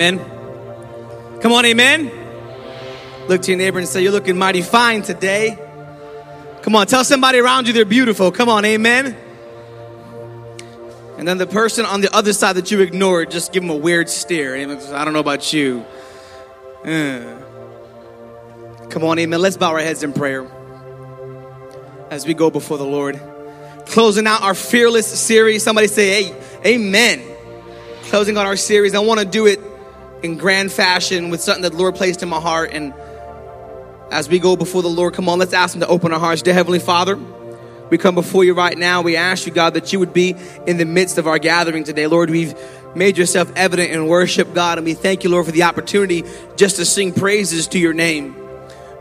Amen. Come on, amen. Look to your neighbor and say, You're looking mighty fine today. Come on, tell somebody around you they're beautiful. Come on, amen. And then the person on the other side that you ignored, just give them a weird stare. I don't know about you. Uh. Come on, amen. Let's bow our heads in prayer as we go before the Lord. Closing out our fearless series. Somebody say, Hey, amen. Closing out our series. I want to do it in grand fashion with something that the Lord placed in my heart. And as we go before the Lord, come on, let's ask Him to open our hearts. Dear Heavenly Father, we come before you right now. We ask you, God, that you would be in the midst of our gathering today. Lord, we've made yourself evident in worship, God, and we thank you, Lord, for the opportunity just to sing praises to your name.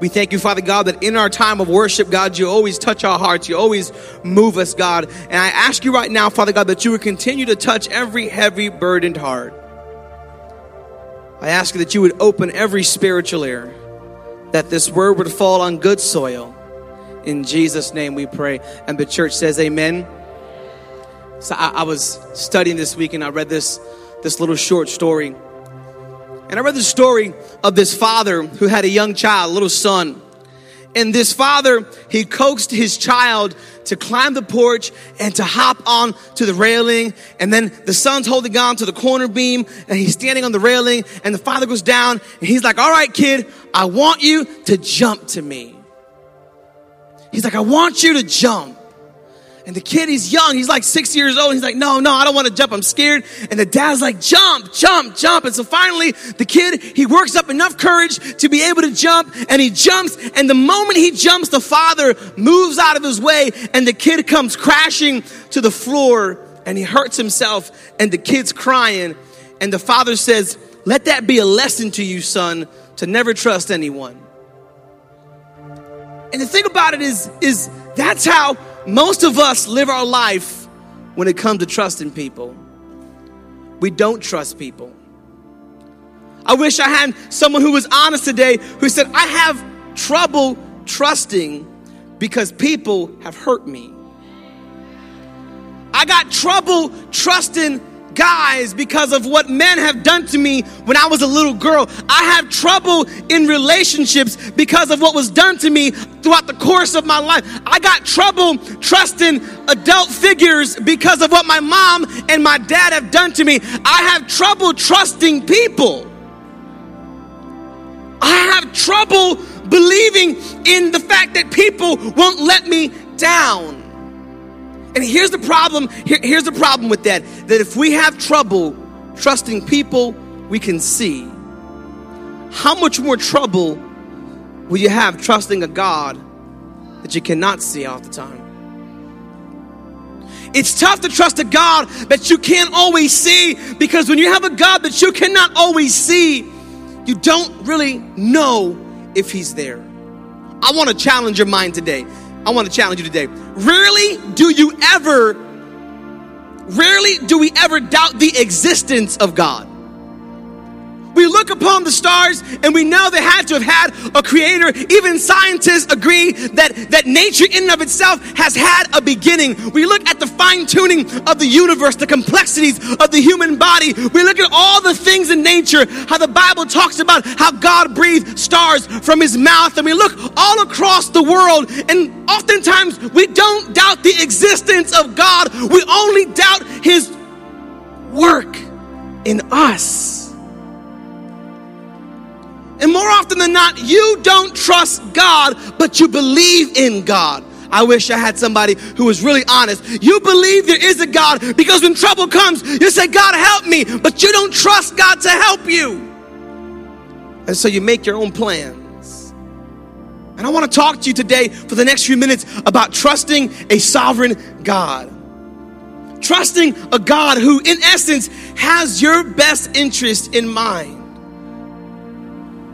We thank you, Father God, that in our time of worship, God, you always touch our hearts. You always move us, God. And I ask you right now, Father God, that you would continue to touch every heavy, burdened heart. I ask that you would open every spiritual ear, that this word would fall on good soil. In Jesus' name we pray. And the church says, Amen. So I, I was studying this week and I read this, this little short story. And I read the story of this father who had a young child, a little son. And this father, he coaxed his child to climb the porch and to hop on to the railing. And then the son's holding on to the corner beam and he's standing on the railing. And the father goes down and he's like, All right, kid, I want you to jump to me. He's like, I want you to jump. And the kid, he's young. He's like six years old. He's like, no, no, I don't want to jump. I'm scared. And the dad's like, jump, jump, jump. And so finally, the kid, he works up enough courage to be able to jump and he jumps. And the moment he jumps, the father moves out of his way and the kid comes crashing to the floor and he hurts himself and the kid's crying. And the father says, let that be a lesson to you, son, to never trust anyone. And the thing about it is, is that's how most of us live our life when it comes to trusting people. We don't trust people. I wish I had someone who was honest today who said, I have trouble trusting because people have hurt me. I got trouble trusting guys because of what men have done to me when I was a little girl. I have trouble in relationships because of what was done to me throughout the course of my life. I got trouble trusting adult figures because of what my mom and my dad have done to me. I have trouble trusting people. I have trouble believing in the fact that people won't let me down. And here's the problem. Here, here's the problem with that. That if we have trouble trusting people we can see, how much more trouble will you have trusting a God that you cannot see all the time? It's tough to trust a God that you can't always see because when you have a God that you cannot always see, you don't really know if He's there. I want to challenge your mind today. I want to challenge you today. Rarely do you ever, rarely do we ever doubt the existence of God. We look upon the stars and we know they had to have had a creator. Even scientists agree that, that nature in and of itself has had a beginning. We look at the fine tuning of the universe, the complexities of the human body. We look at all the things in nature, how the Bible talks about how God breathed stars from his mouth. And we look all across the world and oftentimes we don't doubt the existence of God. We only doubt his work in us. And more often than not, you don't trust God, but you believe in God. I wish I had somebody who was really honest. You believe there is a God because when trouble comes, you say, God, help me, but you don't trust God to help you. And so you make your own plans. And I want to talk to you today for the next few minutes about trusting a sovereign God. Trusting a God who, in essence, has your best interest in mind.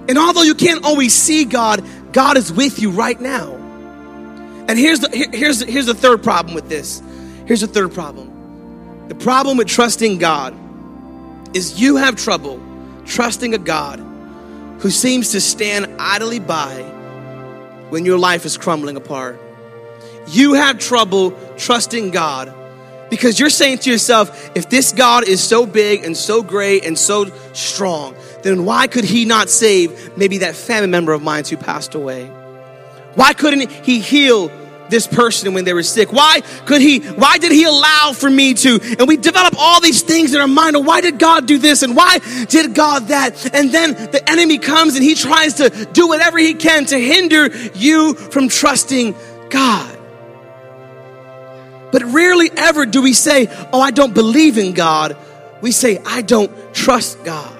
And although you can't always see God, God is with you right now. And here's the, here's, here's the third problem with this. Here's the third problem. The problem with trusting God is you have trouble trusting a God who seems to stand idly by when your life is crumbling apart. You have trouble trusting God Because you're saying to yourself, if this God is so big and so great and so strong, then why could he not save maybe that family member of mine who passed away? Why couldn't he heal this person when they were sick? Why could he, why did he allow for me to? And we develop all these things in our mind why did God do this and why did God that? And then the enemy comes and he tries to do whatever he can to hinder you from trusting God. But rarely ever do we say, Oh, I don't believe in God. We say, I don't trust God.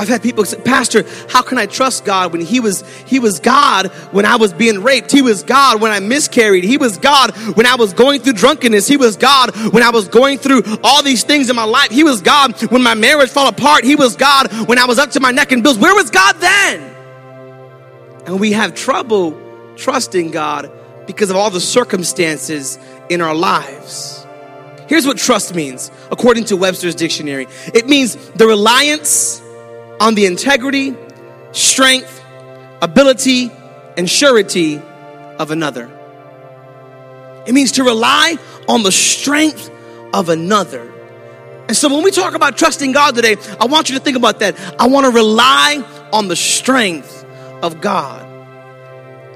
I've had people say, Pastor, how can I trust God when He was He was God when I was being raped? He was God when I miscarried. He was God when I was going through drunkenness. He was God when I was going through all these things in my life. He was God when my marriage fell apart. He was God when I was up to my neck in bills. Where was God then? And we have trouble trusting God because of all the circumstances in our lives. Here's what trust means, according to Webster's dictionary it means the reliance on the integrity, strength, ability, and surety of another. It means to rely on the strength of another. And so when we talk about trusting God today, I want you to think about that. I want to rely on the strength of God.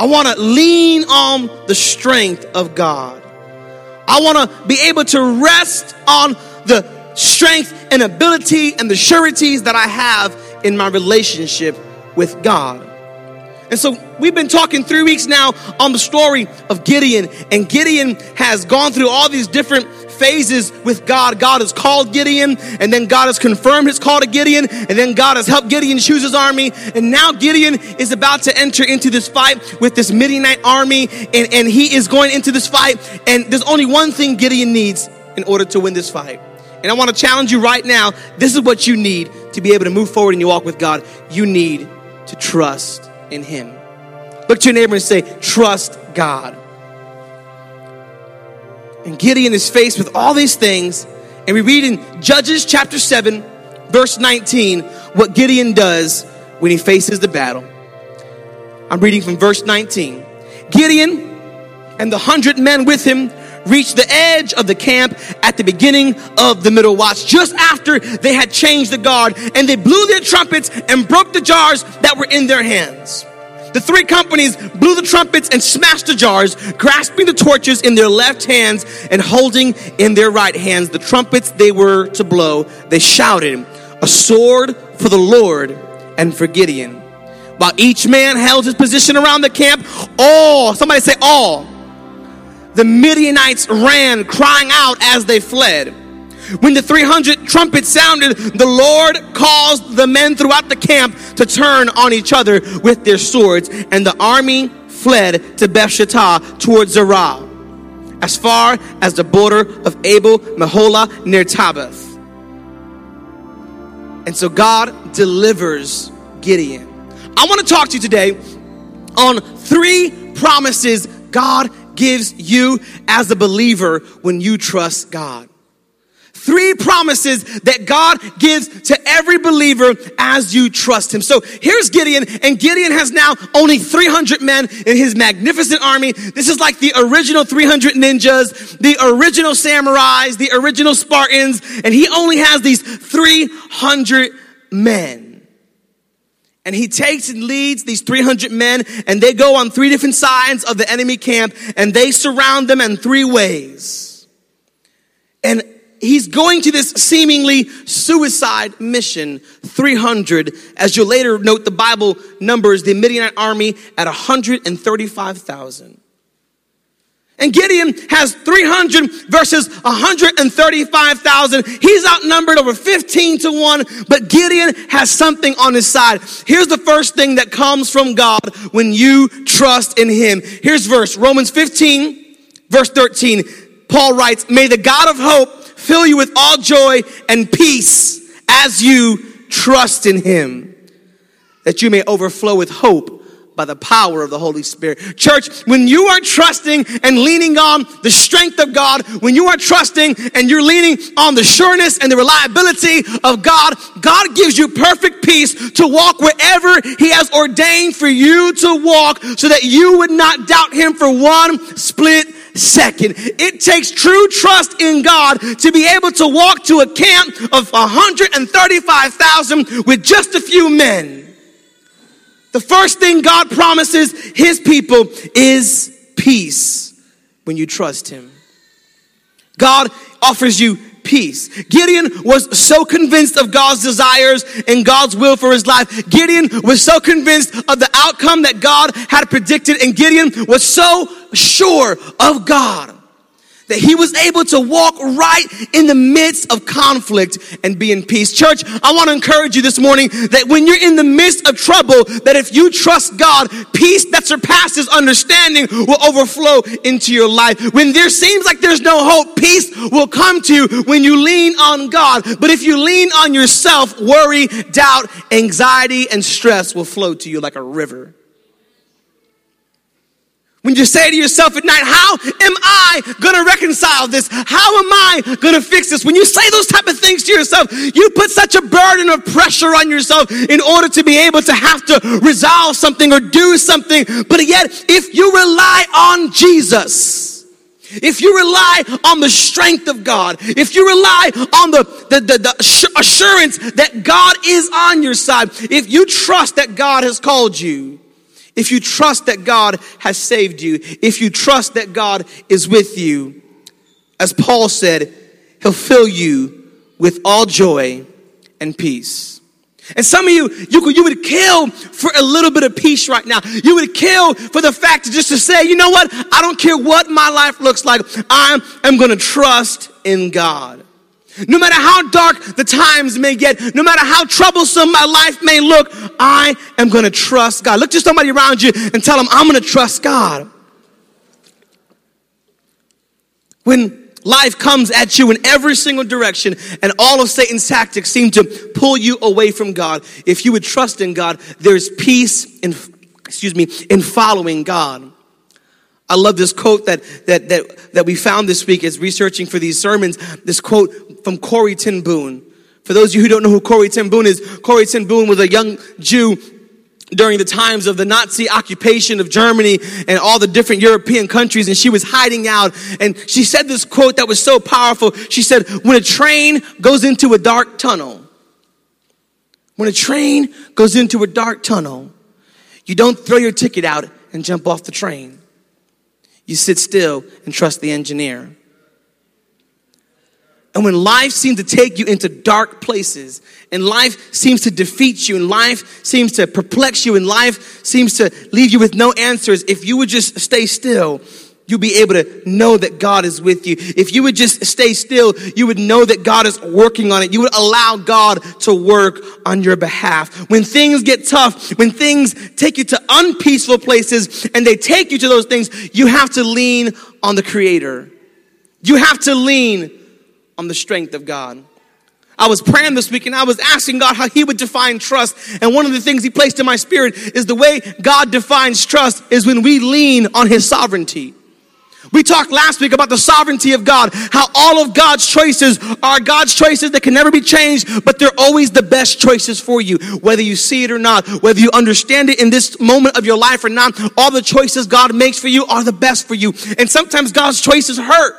I want to lean on the strength of God. I want to be able to rest on the strength and ability and the sureties that I have in my relationship with God. And so we've been talking three weeks now on the story of Gideon, and Gideon has gone through all these different phases with God. God has called Gideon, and then God has confirmed his call to Gideon, and then God has helped Gideon choose his army. And now Gideon is about to enter into this fight with this Midianite army, and, and he is going into this fight. And there's only one thing Gideon needs in order to win this fight. And I want to challenge you right now this is what you need to be able to move forward in your walk with God. You need to trust in Him. Look to your neighbor and say, Trust God. And Gideon is faced with all these things. And we read in Judges chapter 7, verse 19, what Gideon does when he faces the battle. I'm reading from verse 19. Gideon and the hundred men with him reached the edge of the camp at the beginning of the middle watch, just after they had changed the guard, and they blew their trumpets and broke the jars that were in their hands. The three companies blew the trumpets and smashed the jars, grasping the torches in their left hands and holding in their right hands the trumpets they were to blow. They shouted, A sword for the Lord and for Gideon. While each man held his position around the camp, all, somebody say, all, the Midianites ran, crying out as they fled. When the 300 trumpets sounded, the Lord caused the men throughout the camp to turn on each other with their swords, and the army fled to Bethshittah towards Zerah, as far as the border of Abel Meholah near Tabbath. And so God delivers Gideon. I want to talk to you today on three promises God gives you as a believer when you trust God. Three promises that God gives to every believer as you trust Him. So here's Gideon, and Gideon has now only 300 men in his magnificent army. This is like the original 300 ninjas, the original samurais, the original Spartans, and he only has these 300 men. And he takes and leads these 300 men, and they go on three different sides of the enemy camp, and they surround them in three ways. And he's going to this seemingly suicide mission 300 as you'll later note the bible numbers the midianite army at 135000 and Gideon has 300 versus 135,000. He's outnumbered over 15 to 1, but Gideon has something on his side. Here's the first thing that comes from God when you trust in him. Here's verse Romans 15, verse 13. Paul writes, May the God of hope fill you with all joy and peace as you trust in him, that you may overflow with hope by the power of the Holy Spirit. Church, when you are trusting and leaning on the strength of God, when you are trusting and you're leaning on the sureness and the reliability of God, God gives you perfect peace to walk wherever He has ordained for you to walk so that you would not doubt Him for one split second. It takes true trust in God to be able to walk to a camp of 135,000 with just a few men. The first thing God promises his people is peace when you trust him. God offers you peace. Gideon was so convinced of God's desires and God's will for his life. Gideon was so convinced of the outcome that God had predicted, and Gideon was so sure of God that he was able to walk right in the midst of conflict and be in peace. Church, I want to encourage you this morning that when you're in the midst of trouble, that if you trust God, peace that surpasses understanding will overflow into your life. When there seems like there's no hope, peace will come to you when you lean on God. But if you lean on yourself, worry, doubt, anxiety, and stress will flow to you like a river. When you say to yourself at night, How am I going to reconcile this? How am I going to fix this? When you say those type of things to yourself, you put such a burden of pressure on yourself in order to be able to have to resolve something or do something. But yet, if you rely on Jesus, if you rely on the strength of God, if you rely on the, the, the, the assurance that God is on your side, if you trust that God has called you, if you trust that God has saved you, if you trust that God is with you, as Paul said, he'll fill you with all joy and peace. And some of you, you, you would kill for a little bit of peace right now. You would kill for the fact just to say, you know what? I don't care what my life looks like. I am going to trust in God. No matter how dark the times may get, no matter how troublesome my life may look, I am going to trust God. Look to somebody around you and tell them, I'm going to trust God. When life comes at you in every single direction and all of Satan's tactics seem to pull you away from God, if you would trust in God, there's peace in, excuse me, in following God. I love this quote that, that, that, that we found this week as researching for these sermons. This quote from Corrie ten. For those of you who don't know who Corrie ten is, Corrie ten was a young Jew during the times of the Nazi occupation of Germany and all the different European countries, and she was hiding out. And she said this quote that was so powerful. She said, When a train goes into a dark tunnel, when a train goes into a dark tunnel, you don't throw your ticket out and jump off the train. You sit still and trust the engineer. And when life seems to take you into dark places, and life seems to defeat you, and life seems to perplex you, and life seems to leave you with no answers, if you would just stay still you'll be able to know that God is with you. If you would just stay still, you would know that God is working on it. You would allow God to work on your behalf. When things get tough, when things take you to unpeaceful places and they take you to those things, you have to lean on the Creator. You have to lean on the strength of God. I was praying this week and I was asking God how He would define trust. And one of the things He placed in my spirit is the way God defines trust is when we lean on His sovereignty. We talked last week about the sovereignty of God, how all of God's choices are God's choices that can never be changed, but they're always the best choices for you, whether you see it or not, whether you understand it in this moment of your life or not. All the choices God makes for you are the best for you. And sometimes God's choices hurt.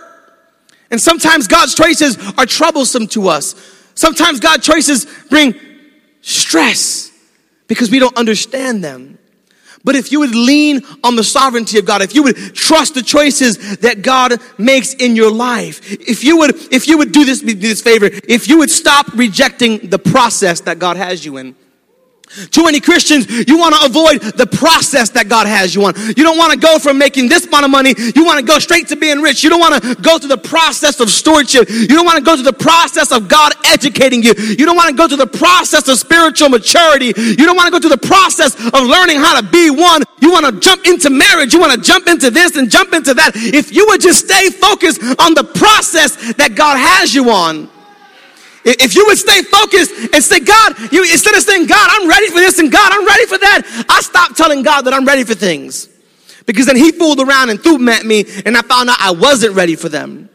And sometimes God's choices are troublesome to us. Sometimes God's choices bring stress because we don't understand them. But if you would lean on the sovereignty of God, if you would trust the choices that God makes in your life, if you would, if you would do this, do this favor, if you would stop rejecting the process that God has you in, too many Christians, you want to avoid the process that God has you on. You don't want to go from making this amount of money. You want to go straight to being rich. You don't want to go through the process of stewardship. You don't want to go through the process of God educating you. You don't want to go through the process of spiritual maturity. You don't want to go through the process of learning how to be one. You want to jump into marriage. You want to jump into this and jump into that. If you would just stay focused on the process that God has you on, if you would stay focused and say, God, you, instead of saying, God, I'm ready for this and God, I'm ready for that, I stopped telling God that I'm ready for things. Because then he fooled around and threw them at me and I found out I wasn't ready for them.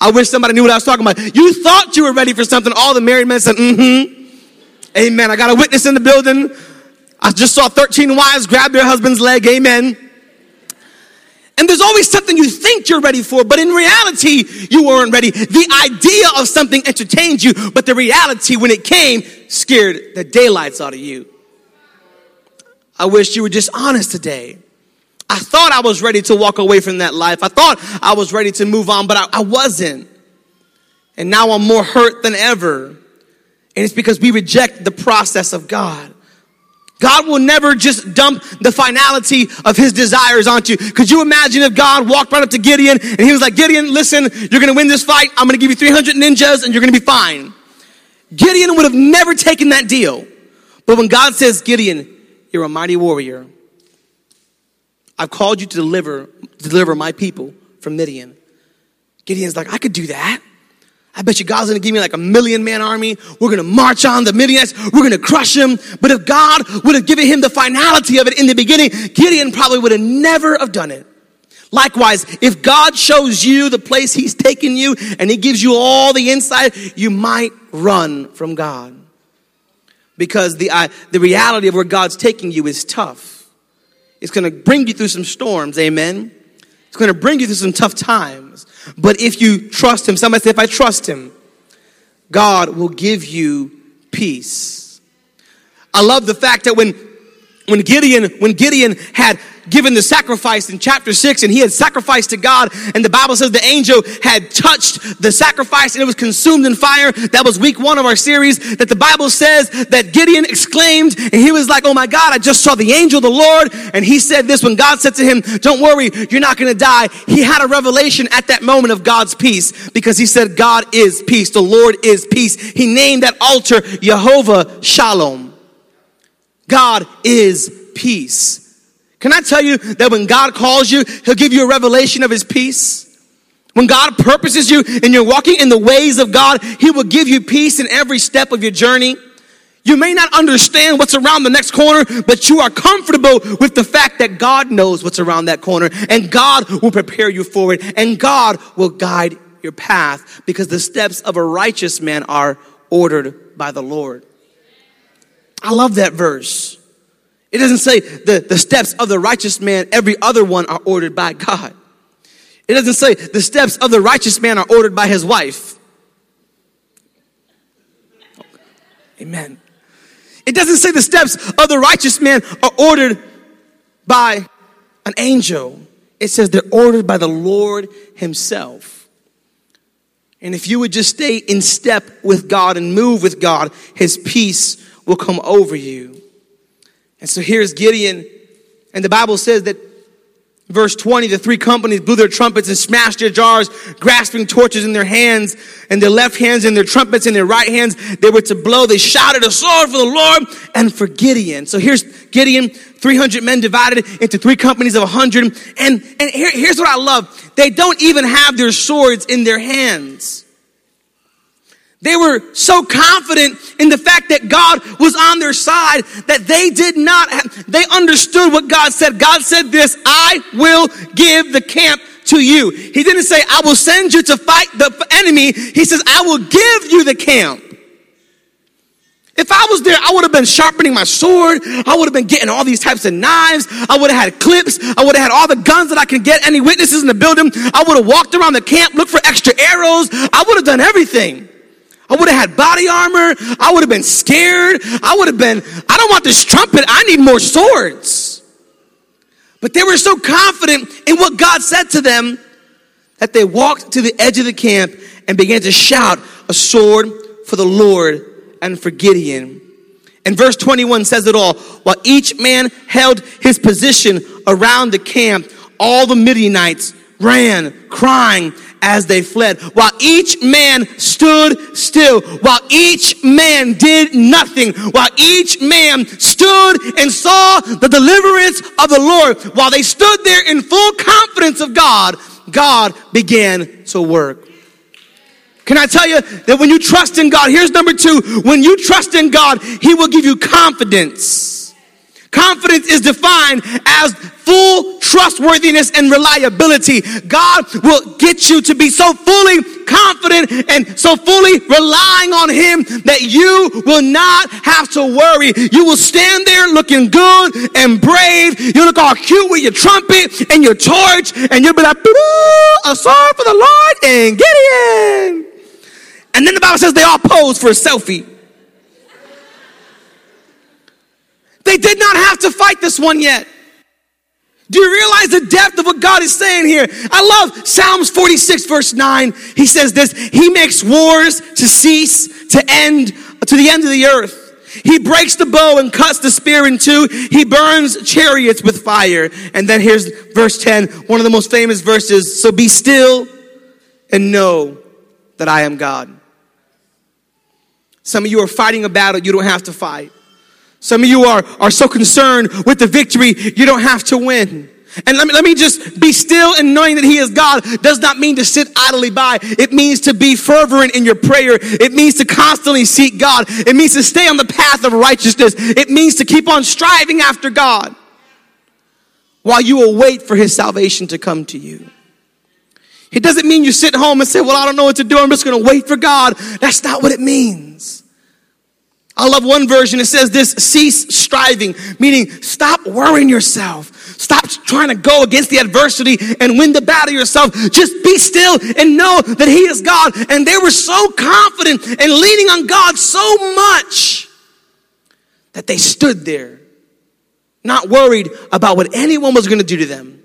I wish somebody knew what I was talking about. You thought you were ready for something. All the married men said, mm-hmm. Amen. I got a witness in the building. I just saw 13 wives grab their husband's leg. Amen. And there's always something you think you're ready for, but in reality, you weren't ready. The idea of something entertained you, but the reality, when it came, scared the daylights out of you. I wish you were just honest today. I thought I was ready to walk away from that life. I thought I was ready to move on, but I, I wasn't. And now I'm more hurt than ever. And it's because we reject the process of God. God will never just dump the finality of his desires onto you. Could you imagine if God walked right up to Gideon and he was like, Gideon, listen, you're going to win this fight. I'm going to give you 300 ninjas and you're going to be fine. Gideon would have never taken that deal. But when God says, Gideon, you're a mighty warrior. I've called you to deliver, deliver my people from Midian. Gideon's like, I could do that. I bet you God's gonna give me like a million man army. We're gonna march on the Midianites. We're gonna crush them. But if God would have given him the finality of it in the beginning, Gideon probably would have never have done it. Likewise, if God shows you the place he's taken you and he gives you all the insight, you might run from God. Because the, uh, the reality of where God's taking you is tough. It's gonna bring you through some storms, amen? It's gonna bring you through some tough times. But if you trust Him, somebody say, if I trust Him, God will give you peace. I love the fact that when when Gideon, when Gideon had given the sacrifice in chapter 6 and he had sacrificed to God and the Bible says the angel had touched the sacrifice and it was consumed in fire. That was week one of our series that the Bible says that Gideon exclaimed and he was like, Oh my God, I just saw the angel of the Lord. And he said this when God said to him, don't worry, you're not going to die. He had a revelation at that moment of God's peace because he said, God is peace. The Lord is peace. He named that altar Jehovah Shalom. God is peace. Can I tell you that when God calls you, He'll give you a revelation of His peace? When God purposes you and you're walking in the ways of God, He will give you peace in every step of your journey. You may not understand what's around the next corner, but you are comfortable with the fact that God knows what's around that corner and God will prepare you for it and God will guide your path because the steps of a righteous man are ordered by the Lord. I love that verse. It doesn't say the, the steps of the righteous man, every other one are ordered by God. It doesn't say the steps of the righteous man are ordered by his wife. Amen. It doesn't say the steps of the righteous man are ordered by an angel. It says they're ordered by the Lord Himself. And if you would just stay in step with God and move with God, His peace will come over you. And so here's Gideon, and the Bible says that Verse 20, the three companies blew their trumpets and smashed their jars, grasping torches in their hands and their left hands and their trumpets in their right hands. They were to blow. They shouted a sword for the Lord and for Gideon. So here's Gideon, 300 men divided into three companies of 100. And, and here, here's what I love. They don't even have their swords in their hands. They were so confident in the fact that God was on their side that they did not, have, they understood what God said. God said this, I will give the camp to you. He didn't say, I will send you to fight the enemy. He says, I will give you the camp. If I was there, I would have been sharpening my sword. I would have been getting all these types of knives. I would have had clips. I would have had all the guns that I can get. Any witnesses in the building. I would have walked around the camp, looked for extra arrows. I would have done everything. I would have had body armor. I would have been scared. I would have been, I don't want this trumpet. I need more swords. But they were so confident in what God said to them that they walked to the edge of the camp and began to shout a sword for the Lord and for Gideon. And verse 21 says it all. While each man held his position around the camp, all the Midianites ran, crying as they fled, while each man stood still, while each man did nothing, while each man stood and saw the deliverance of the Lord, while they stood there in full confidence of God, God began to work. Can I tell you that when you trust in God, here's number two, when you trust in God, He will give you confidence Confidence is defined as full trustworthiness and reliability. God will get you to be so fully confident and so fully relying on Him that you will not have to worry. You will stand there looking good and brave. You look all cute with your trumpet and your torch, and you'll be like, a sword for the Lord and Gideon. And then the Bible says they all pose for a selfie. They did not have to fight this one yet. Do you realize the depth of what God is saying here? I love Psalms 46, verse 9. He says this He makes wars to cease, to end, to the end of the earth. He breaks the bow and cuts the spear in two. He burns chariots with fire. And then here's verse 10, one of the most famous verses. So be still and know that I am God. Some of you are fighting a battle you don't have to fight. Some of you are, are so concerned with the victory, you don't have to win. And let me, let me just be still and knowing that He is God does not mean to sit idly by. It means to be fervent in your prayer. It means to constantly seek God. It means to stay on the path of righteousness. It means to keep on striving after God while you await for His salvation to come to you. It doesn't mean you sit home and say, Well, I don't know what to do. I'm just going to wait for God. That's not what it means. I love one version. It says this cease striving, meaning stop worrying yourself. Stop trying to go against the adversity and win the battle yourself. Just be still and know that He is God. And they were so confident and leaning on God so much that they stood there, not worried about what anyone was going to do to them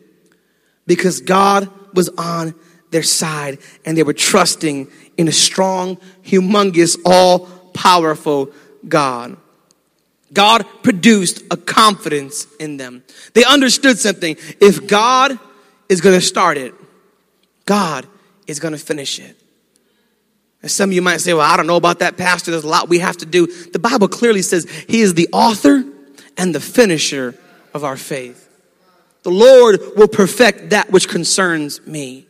because God was on their side and they were trusting in a strong, humongous, all powerful God. God produced a confidence in them. They understood something. If God is going to start it, God is going to finish it. And some of you might say, well, I don't know about that, Pastor. There's a lot we have to do. The Bible clearly says He is the author and the finisher of our faith. The Lord will perfect that which concerns me.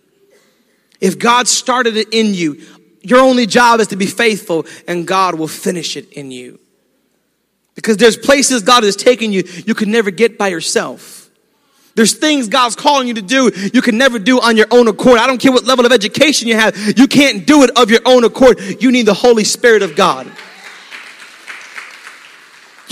If God started it in you, your only job is to be faithful, and God will finish it in you. Because there's places God is taking you you can never get by yourself. There's things God's calling you to do you can never do on your own accord. I don't care what level of education you have, you can't do it of your own accord. You need the Holy Spirit of God.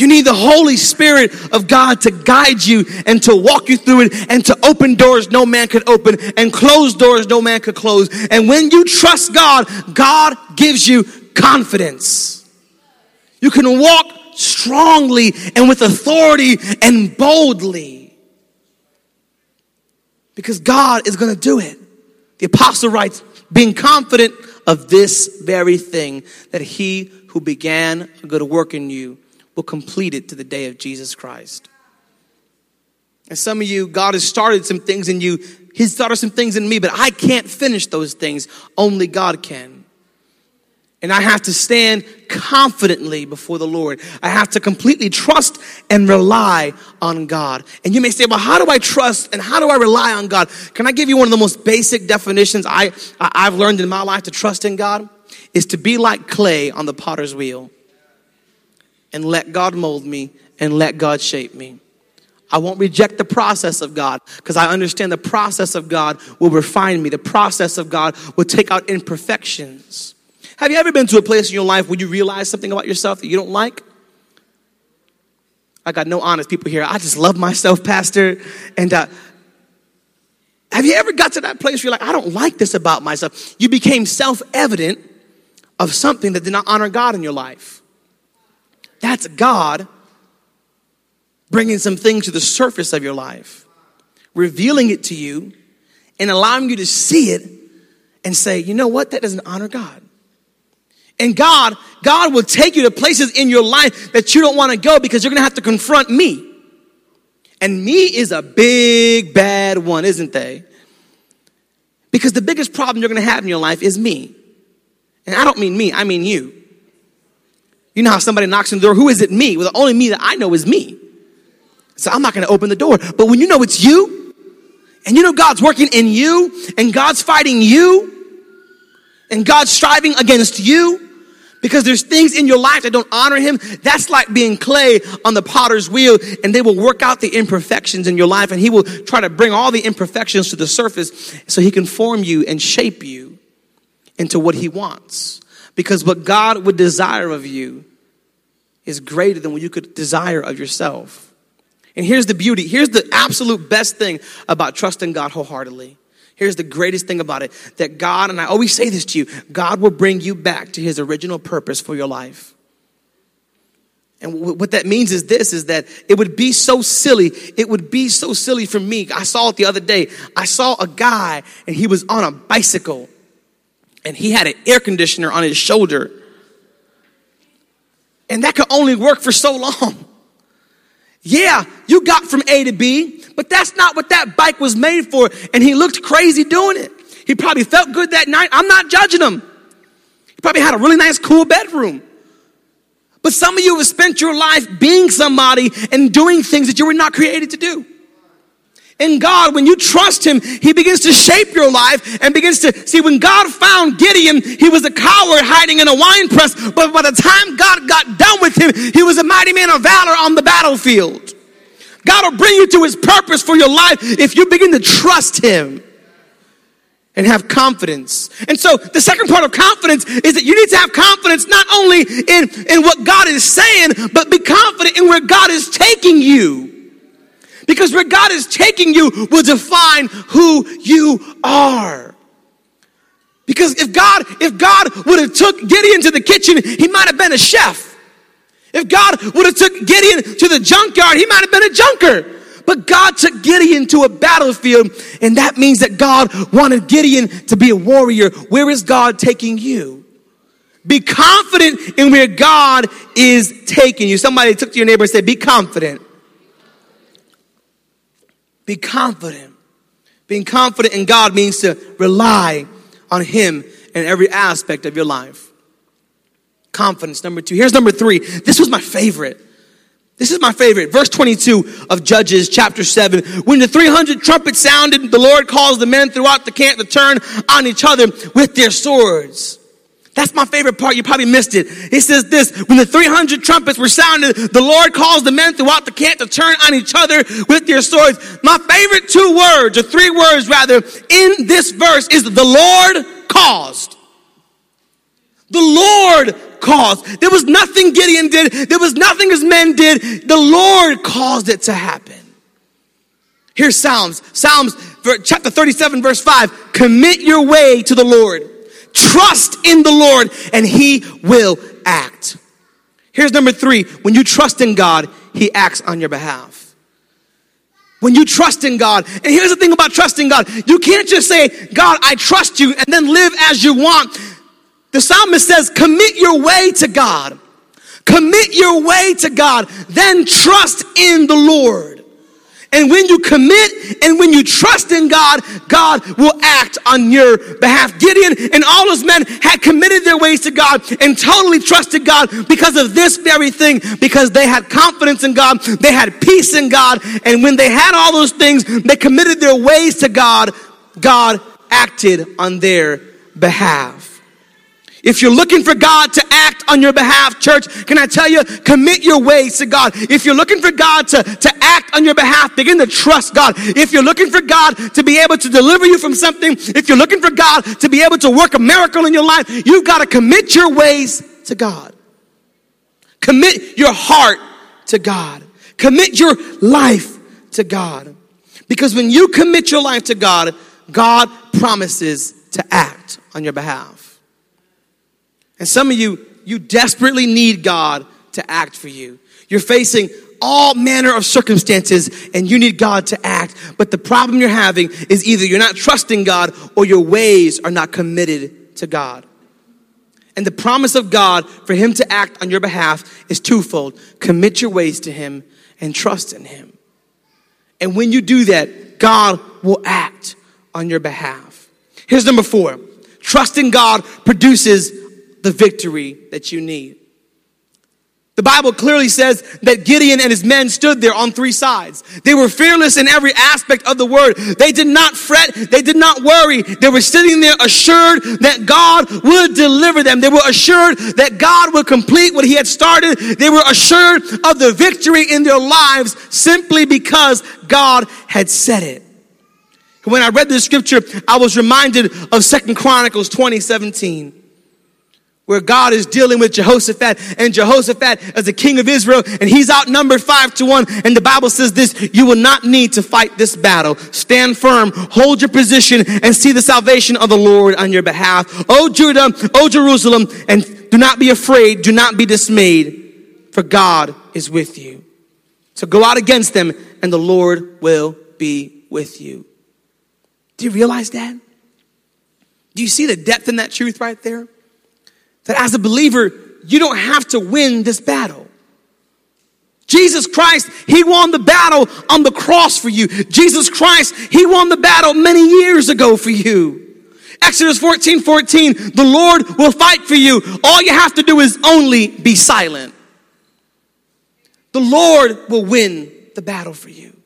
You need the Holy Spirit of God to guide you and to walk you through it and to open doors no man could open and close doors no man could close. And when you trust God, God gives you confidence. You can walk strongly and with authority and boldly because God is going to do it. The apostle writes, being confident of this very thing, that he who began a good work in you will complete it to the day of Jesus Christ. And some of you, God has started some things in you. He's started some things in me, but I can't finish those things. Only God can. And I have to stand confidently before the Lord. I have to completely trust and rely on God. And you may say, well, how do I trust and how do I rely on God? Can I give you one of the most basic definitions I, I've learned in my life to trust in God? Is to be like clay on the potter's wheel and let God mold me and let God shape me. I won't reject the process of God because I understand the process of God will refine me. The process of God will take out imperfections. Have you ever been to a place in your life where you realize something about yourself that you don't like? I got no honest people here. I just love myself, Pastor. And uh, have you ever got to that place where you're like, I don't like this about myself? You became self evident of something that did not honor God in your life. That's God bringing some things to the surface of your life, revealing it to you, and allowing you to see it and say, you know what? That doesn't honor God. And God, God will take you to places in your life that you don't want to go because you're going to have to confront me. And me is a big bad one, isn't they? Because the biggest problem you're going to have in your life is me. And I don't mean me, I mean you. You know how somebody knocks on the door, who is it? Me. Well, the only me that I know is me. So I'm not going to open the door. But when you know it's you, and you know God's working in you, and God's fighting you, and God's striving against you, Because there's things in your life that don't honor him. That's like being clay on the potter's wheel and they will work out the imperfections in your life and he will try to bring all the imperfections to the surface so he can form you and shape you into what he wants. Because what God would desire of you is greater than what you could desire of yourself. And here's the beauty. Here's the absolute best thing about trusting God wholeheartedly. Here's the greatest thing about it that God, and I always say this to you, God will bring you back to his original purpose for your life. And what that means is this is that it would be so silly. It would be so silly for me. I saw it the other day. I saw a guy and he was on a bicycle and he had an air conditioner on his shoulder. And that could only work for so long. Yeah, you got from A to B, but that's not what that bike was made for. And he looked crazy doing it. He probably felt good that night. I'm not judging him. He probably had a really nice, cool bedroom. But some of you have spent your life being somebody and doing things that you were not created to do. In God, when you trust Him, He begins to shape your life and begins to see when God found Gideon, he was a coward hiding in a wine press. But by the time God got done with him, he was a mighty man of valor on the battlefield. God will bring you to His purpose for your life if you begin to trust Him and have confidence. And so the second part of confidence is that you need to have confidence not only in, in what God is saying, but be confident in where God is taking you. Because where God is taking you will define who you are. Because if God, if God would have took Gideon to the kitchen, he might have been a chef. If God would have took Gideon to the junkyard, he might have been a junker. But God took Gideon to a battlefield, and that means that God wanted Gideon to be a warrior. Where is God taking you? Be confident in where God is taking you. Somebody took to your neighbor and said, Be confident. Be confident. Being confident in God means to rely on Him in every aspect of your life. Confidence, number two. Here's number three. This was my favorite. This is my favorite. Verse 22 of Judges chapter 7. When the 300 trumpets sounded, the Lord calls the men throughout the camp to turn on each other with their swords. That's my favorite part. You probably missed it. It says this, when the 300 trumpets were sounded, the Lord calls the men throughout the camp to turn on each other with their swords. My favorite two words, or three words rather, in this verse is the Lord caused. The Lord caused. There was nothing Gideon did. There was nothing his men did. The Lord caused it to happen. Here's Psalms. Psalms chapter 37 verse 5. Commit your way to the Lord. Trust in the Lord and he will act. Here's number three. When you trust in God, he acts on your behalf. When you trust in God, and here's the thing about trusting God, you can't just say, God, I trust you, and then live as you want. The psalmist says, commit your way to God. Commit your way to God. Then trust in the Lord. And when you commit and when you trust in God, God will act on your behalf. Gideon and all his men had committed their ways to God and totally trusted God because of this very thing, because they had confidence in God, they had peace in God, and when they had all those things, they committed their ways to God, God acted on their behalf. If you're looking for God to act on your behalf, church, can I tell you, commit your ways to God. If you're looking for God to, to act on your behalf, begin to trust God. If you're looking for God to be able to deliver you from something, if you're looking for God to be able to work a miracle in your life, you've got to commit your ways to God. Commit your heart to God. Commit your life to God. Because when you commit your life to God, God promises to act on your behalf. And some of you, you desperately need God to act for you. You're facing all manner of circumstances and you need God to act. But the problem you're having is either you're not trusting God or your ways are not committed to God. And the promise of God for Him to act on your behalf is twofold commit your ways to Him and trust in Him. And when you do that, God will act on your behalf. Here's number four trusting God produces the victory that you need. The Bible clearly says that Gideon and his men stood there on three sides. They were fearless in every aspect of the word. They did not fret. They did not worry. They were sitting there assured that God would deliver them. They were assured that God would complete what he had started. They were assured of the victory in their lives simply because God had said it. When I read this scripture, I was reminded of Second Chronicles 2017 where God is dealing with Jehoshaphat, and Jehoshaphat as the king of Israel, and he's outnumbered five to one. And the Bible says this you will not need to fight this battle. Stand firm, hold your position, and see the salvation of the Lord on your behalf. O Judah, O Jerusalem, and do not be afraid, do not be dismayed, for God is with you. So go out against them, and the Lord will be with you. Do you realize that? Do you see the depth in that truth right there? That as a believer, you don't have to win this battle. Jesus Christ, He won the battle on the cross for you. Jesus Christ, He won the battle many years ago for you. Exodus 14 14, the Lord will fight for you. All you have to do is only be silent. The Lord will win the battle for you.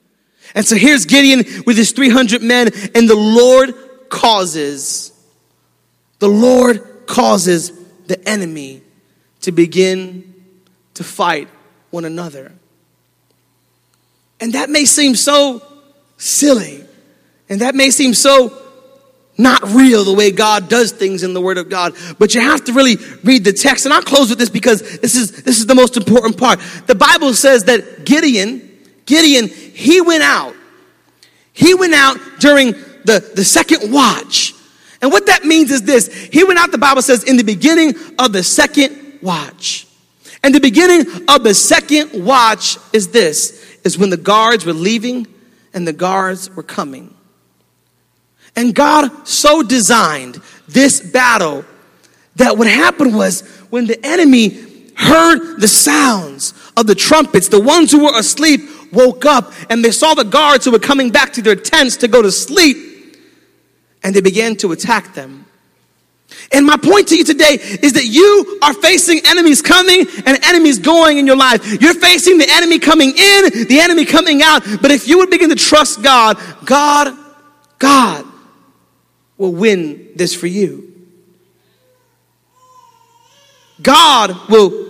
And so here's Gideon with his 300 men, and the Lord causes, the Lord causes the enemy to begin to fight one another. And that may seem so silly, and that may seem so not real the way God does things in the Word of God. But you have to really read the text. And I'll close with this because this is this is the most important part. The Bible says that Gideon, Gideon, he went out. He went out during the, the second watch. And what that means is this He went out, the Bible says, in the beginning of the second watch. And the beginning of the second watch is this is when the guards were leaving and the guards were coming. And God so designed this battle that what happened was when the enemy heard the sounds of the trumpets, the ones who were asleep woke up and they saw the guards who were coming back to their tents to go to sleep and they began to attack them. And my point to you today is that you are facing enemies coming and enemies going in your life. You're facing the enemy coming in, the enemy coming out. But if you would begin to trust God, God, God will win this for you. God will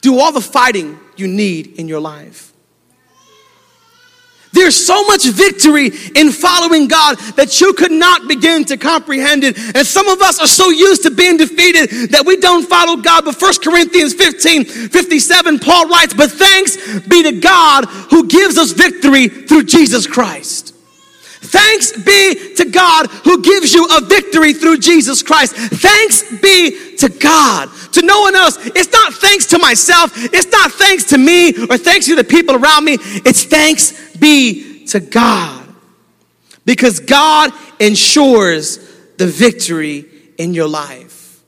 do all the fighting you need in your life. There's so much victory in following God that you could not begin to comprehend it. And some of us are so used to being defeated that we don't follow God. But 1 Corinthians 15, 57, Paul writes, But thanks be to God who gives us victory through Jesus Christ. Thanks be to God who gives you a victory through Jesus Christ. Thanks be to God. To no one else. It's not thanks to myself. It's not thanks to me or thanks to the people around me. It's thanks be to God. Because God ensures the victory in your life.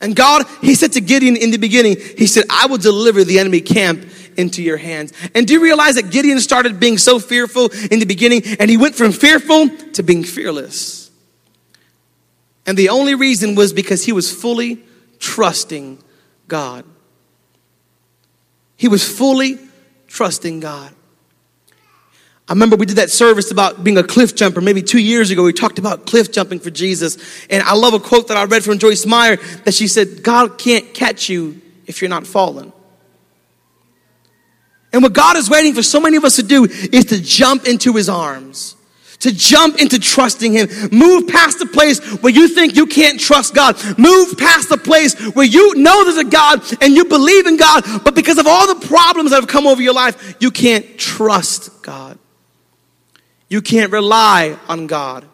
And God, He said to Gideon in the beginning, He said, I will deliver the enemy camp into your hands. And do you realize that Gideon started being so fearful in the beginning and he went from fearful to being fearless? And the only reason was because he was fully trusting God. He was fully trusting God. I remember we did that service about being a cliff jumper maybe two years ago. We talked about cliff jumping for Jesus. And I love a quote that I read from Joyce Meyer that she said, God can't catch you if you're not falling. And what God is waiting for so many of us to do is to jump into his arms. To jump into trusting Him. Move past the place where you think you can't trust God. Move past the place where you know there's a God and you believe in God, but because of all the problems that have come over your life, you can't trust God. You can't rely on God.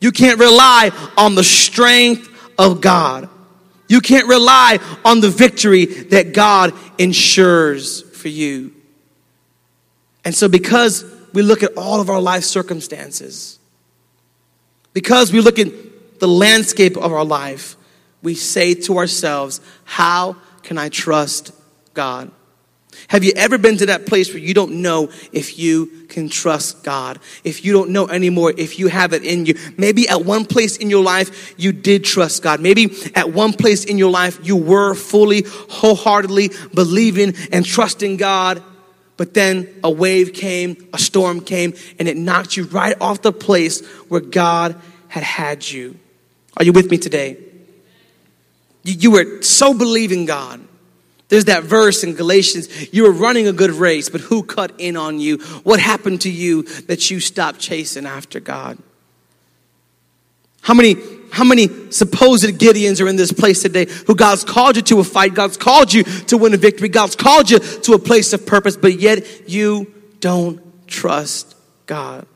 You can't rely on the strength of God. You can't rely on the victory that God ensures for you. And so, because we look at all of our life circumstances, because we look at the landscape of our life, we say to ourselves, How can I trust God? Have you ever been to that place where you don't know if you can trust God? If you don't know anymore if you have it in you? Maybe at one place in your life you did trust God. Maybe at one place in your life you were fully, wholeheartedly believing and trusting God. But then a wave came, a storm came, and it knocked you right off the place where God had had you. Are you with me today? You were so believing God there's that verse in Galatians, you were running a good race, but who cut in on you? What happened to you that you stopped chasing after God? How many, how many supposed Gideons are in this place today who God's called you to a fight? God's called you to win a victory. God's called you to a place of purpose, but yet you don't trust God.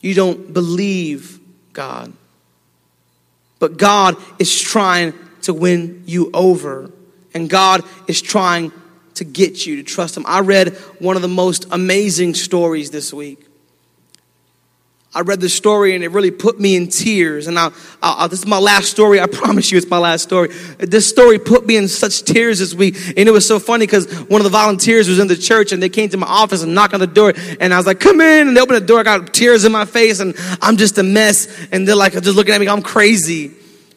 You don't believe God. But God is trying to win you over and God is trying to get you to trust Him. I read one of the most amazing stories this week. I read the story and it really put me in tears. And I, I, this is my last story. I promise you, it's my last story. This story put me in such tears this week, and it was so funny because one of the volunteers was in the church, and they came to my office and knocked on the door, and I was like, "Come in!" And they opened the door. I got tears in my face, and I'm just a mess. And they're like, just looking at me, I'm crazy.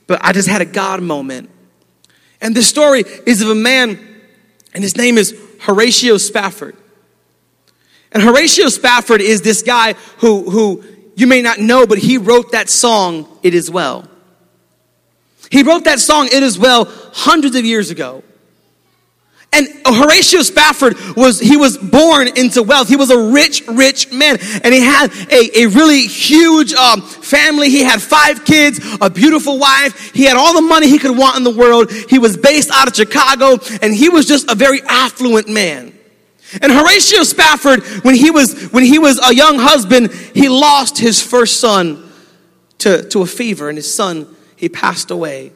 But I just had a God moment. And this story is of a man, and his name is Horatio Spafford. And Horatio Spafford is this guy who, who you may not know, but he wrote that song, It Is Well. He wrote that song, It Is Well, hundreds of years ago. And Horatio Spafford was, he was born into wealth. He was a rich, rich man. And he had a, a really huge um, family. He had five kids, a beautiful wife. He had all the money he could want in the world. He was based out of Chicago and he was just a very affluent man. And Horatio Spafford, when he was, when he was a young husband, he lost his first son to, to a fever and his son, he passed away.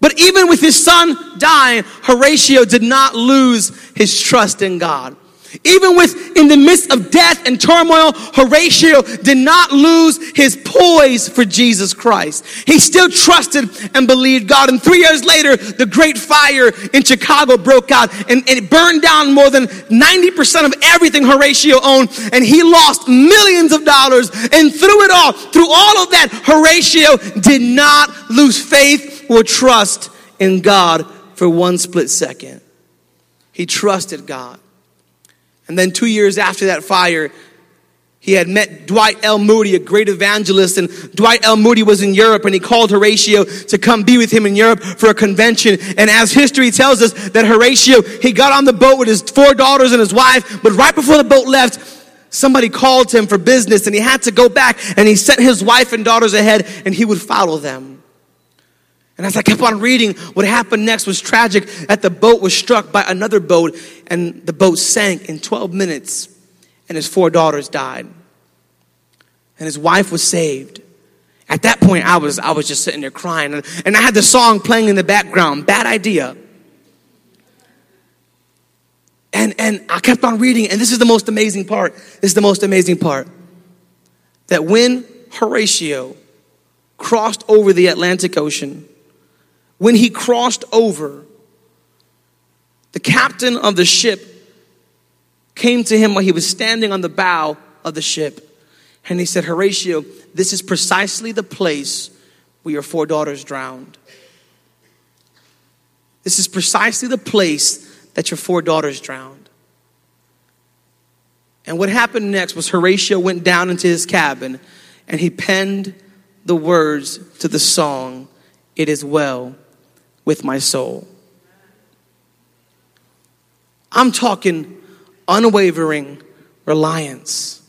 But even with his son dying, Horatio did not lose his trust in God. Even with in the midst of death and turmoil, Horatio did not lose his poise for Jesus Christ. He still trusted and believed God. And three years later, the great fire in Chicago broke out and, and it burned down more than 90% of everything Horatio owned. And he lost millions of dollars. And through it all, through all of that, Horatio did not lose faith or trust in God for one split second. He trusted God. And then two years after that fire, he had met Dwight L. Moody, a great evangelist, and Dwight L. Moody was in Europe and he called Horatio to come be with him in Europe for a convention. And as history tells us that Horatio, he got on the boat with his four daughters and his wife, but right before the boat left, somebody called him for business and he had to go back and he sent his wife and daughters ahead and he would follow them. And as I kept on reading, what happened next was tragic that the boat was struck by another boat and the boat sank in 12 minutes and his four daughters died. And his wife was saved. At that point, I was, I was just sitting there crying. And, I had the song playing in the background, Bad Idea. And, and I kept on reading, and this is the most amazing part. This is the most amazing part. That when Horatio crossed over the Atlantic Ocean, when he crossed over, the captain of the ship came to him while he was standing on the bow of the ship. And he said, Horatio, this is precisely the place where your four daughters drowned. This is precisely the place that your four daughters drowned. And what happened next was Horatio went down into his cabin and he penned the words to the song, It Is Well with my soul. I'm talking unwavering reliance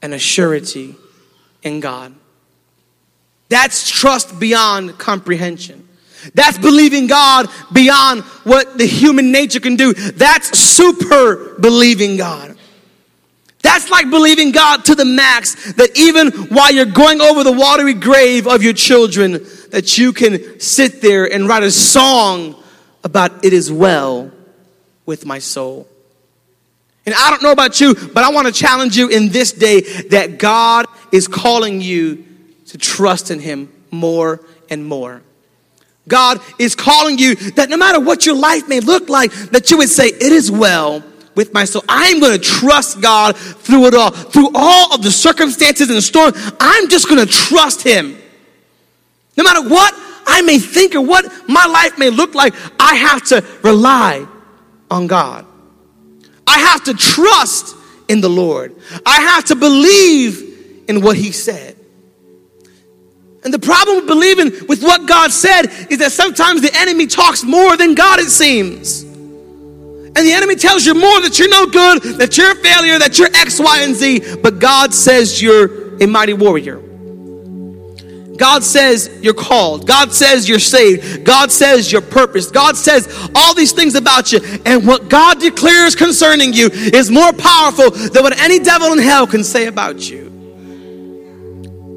and a surety in God. That's trust beyond comprehension. That's believing God beyond what the human nature can do. That's super believing God. That's like believing God to the max that even while you're going over the watery grave of your children, that you can sit there and write a song about it is well with my soul. And I don't know about you, but I want to challenge you in this day that God is calling you to trust in Him more and more. God is calling you that no matter what your life may look like, that you would say, It is well with my soul. I'm going to trust God through it all. Through all of the circumstances and the storm, I'm just going to trust Him. No matter what I may think or what my life may look like, I have to rely on God. I have to trust in the Lord. I have to believe in what He said. And the problem with believing with what God said is that sometimes the enemy talks more than God, it seems. And the enemy tells you more that you're no good, that you're a failure, that you're X, Y, and Z. But God says you're a mighty warrior. God says you're called. God says you're saved. God says you're purposed. God says all these things about you. And what God declares concerning you is more powerful than what any devil in hell can say about you.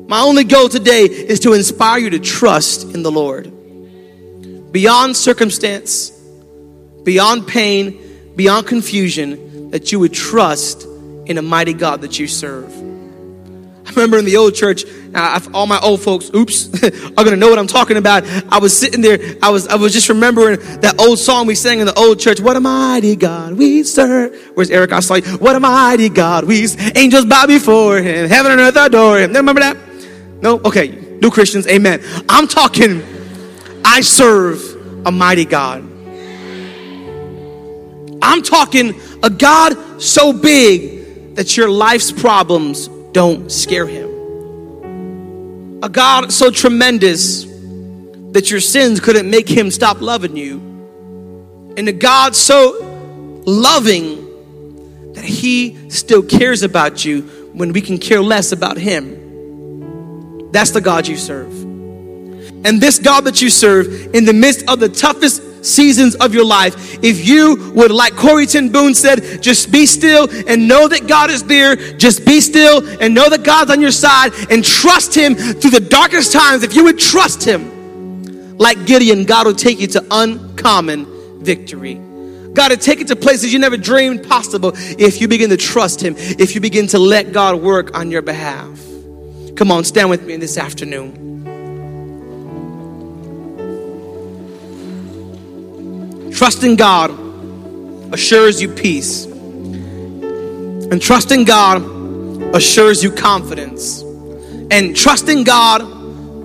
My only goal today is to inspire you to trust in the Lord. Beyond circumstance, beyond pain, beyond confusion, that you would trust in a mighty God that you serve. I remember in the old church, all my old folks, oops, are gonna know what I'm talking about. I was sitting there, I was, I was just remembering that old song we sang in the old church. What a mighty God we serve. Where's Eric? I saw you. What a mighty God we. Angels bow before him, heaven and earth adore him. Remember that? No? Okay. New Christians, amen. I'm talking, I serve a mighty God. I'm talking a God so big that your life's problems don't scare him. A God so tremendous that your sins couldn't make him stop loving you. And a God so loving that he still cares about you when we can care less about him. That's the God you serve. And this God that you serve, in the midst of the toughest seasons of your life, if you would, like Corrie ten Boom said, just be still and know that God is there, just be still and know that God's on your side and trust Him through the darkest times. If you would trust Him, like Gideon, God will take you to uncommon victory. God will take you to places you never dreamed possible if you begin to trust Him, if you begin to let God work on your behalf. Come on, stand with me this afternoon. Trusting God assures you peace. And trusting God assures you confidence. And trusting God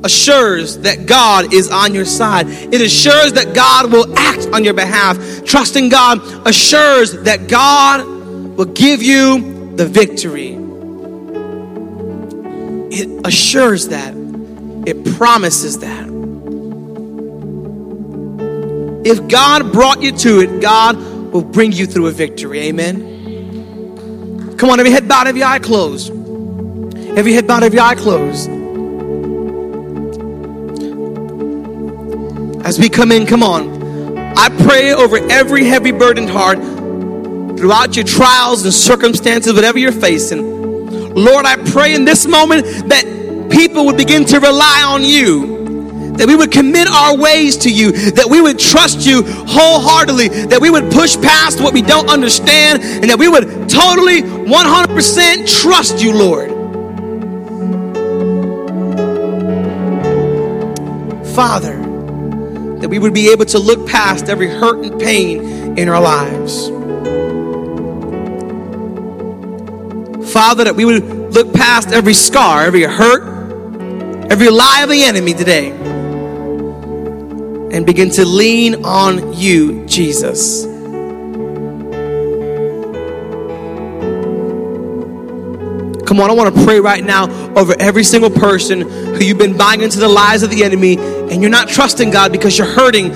assures that God is on your side. It assures that God will act on your behalf. Trusting God assures that God will give you the victory it assures that, it promises that. If God brought you to it, God will bring you through a victory. Amen. Come on, every head bowed, every eye closed. Every head bowed, every eye closed. As we come in, come on. I pray over every heavy burdened heart throughout your trials and circumstances, whatever you're facing. Lord, I pray in this moment that people would begin to rely on you that we would commit our ways to you, that we would trust you wholeheartedly, that we would push past what we don't understand, and that we would totally 100% trust you, Lord. Father, that we would be able to look past every hurt and pain in our lives. Father, that we would look past every scar, every hurt, every lie of the enemy today, and begin to lean on you, Jesus. Come on, I want to pray right now over every single person who you've been buying into the lies of the enemy and you're not trusting God because you're hurting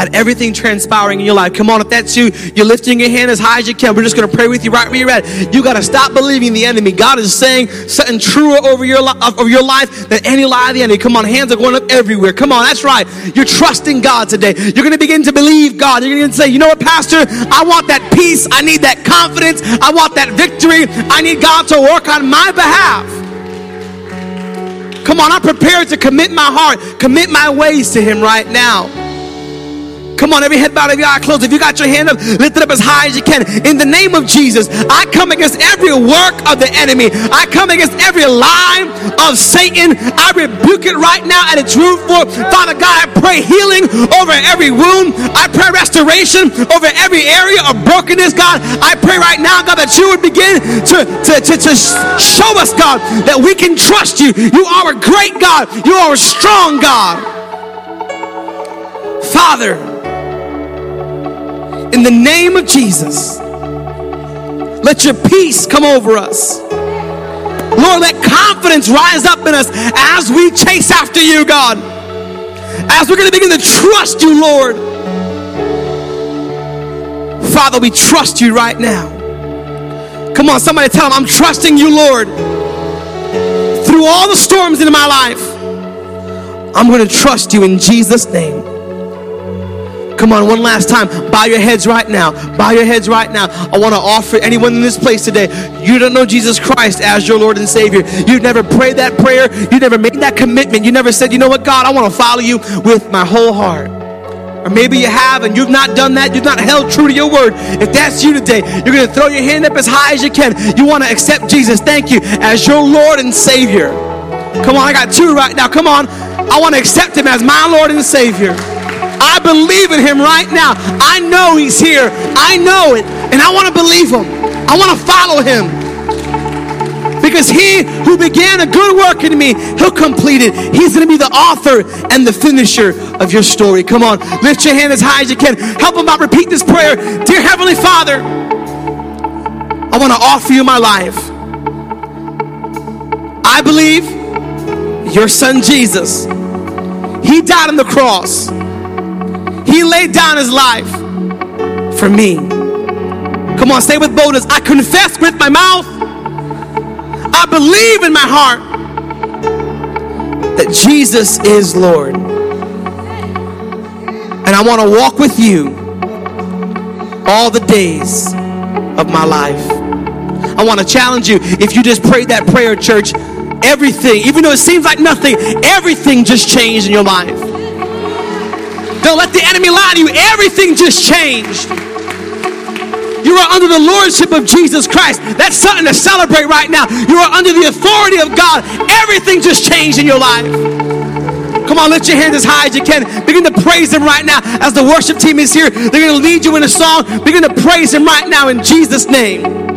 at everything transpiring in your life. Come on, if that's you, you're lifting your hand as high as you can. We're just going to pray with you right where you're at. You got to stop believing the enemy. God is saying something truer over your, li- over your life than any lie of the enemy. Come on, hands are going up everywhere. Come on, that's right. You're trusting God today. You're going to begin to believe God. You're going to say, you know what, Pastor? I want that peace. I need that confidence. I want that victory. I need God to work on my behalf. Come on, I'm prepared to commit my heart, commit my ways to Him right now. Come on, every head bowed, every eye closed. If you got your hand up, lift it up as high as you can. In the name of Jesus, I come against every work of the enemy. I come against every lie of Satan. I rebuke it right now at its root. For Father God, I pray healing over every wound. I pray restoration over every area of brokenness, God. I pray right now, God, that you would begin to, to, to, to show us, God, that we can trust you. You are a great God. You are a strong God. Father, in the name of Jesus, let your peace come over us. Lord, let confidence rise up in us as we chase after you, God. As we're going to begin to trust you, Lord. Father, we trust you right now. Come on, somebody tell them, I'm trusting you, Lord. Through all the storms in my life, I'm going to trust you in Jesus' name. Come on, one last time. Bow your heads right now. Bow your heads right now. I want to offer anyone in this place today. You don't know Jesus Christ as your Lord and Savior. You've never prayed that prayer. You never made that commitment. You never said, you know what, God, I want to follow you with my whole heart. Or maybe you have and you've not done that. You've not held true to your word. If that's you today, you're going to throw your hand up as high as you can. You want to accept Jesus, thank you, as your Lord and Savior. Come on, I got two right now. Come on. I want to accept him as my Lord and Savior. I believe in him right now. I know he's here. I know it. And I want to believe him. I want to follow him. Because he who began a good work in me, he'll complete it. He's going to be the author and the finisher of your story. Come on, lift your hand as high as you can. Help him out. Repeat this prayer. Dear Heavenly Father, I want to offer you my life. I believe your son Jesus, he died on the cross laid down his life for me. Come on, say with boldness. I confess with my mouth. I believe in my heart that Jesus is Lord. And I want to walk with you all the days of my life. I want to challenge you. If you just prayed that prayer, church, everything, even though it seems like nothing, everything just changed in your life. Don't let the enemy lie to you. Everything just changed. You are under the lordship of Jesus Christ. That's something to celebrate right now. You are under the authority of God. Everything just changed in your life. Come on, lift your hands as high as you can. Begin to praise Him right now. As the worship team is here, they're going to lead you in a song. Begin to praise Him right now in Jesus' name.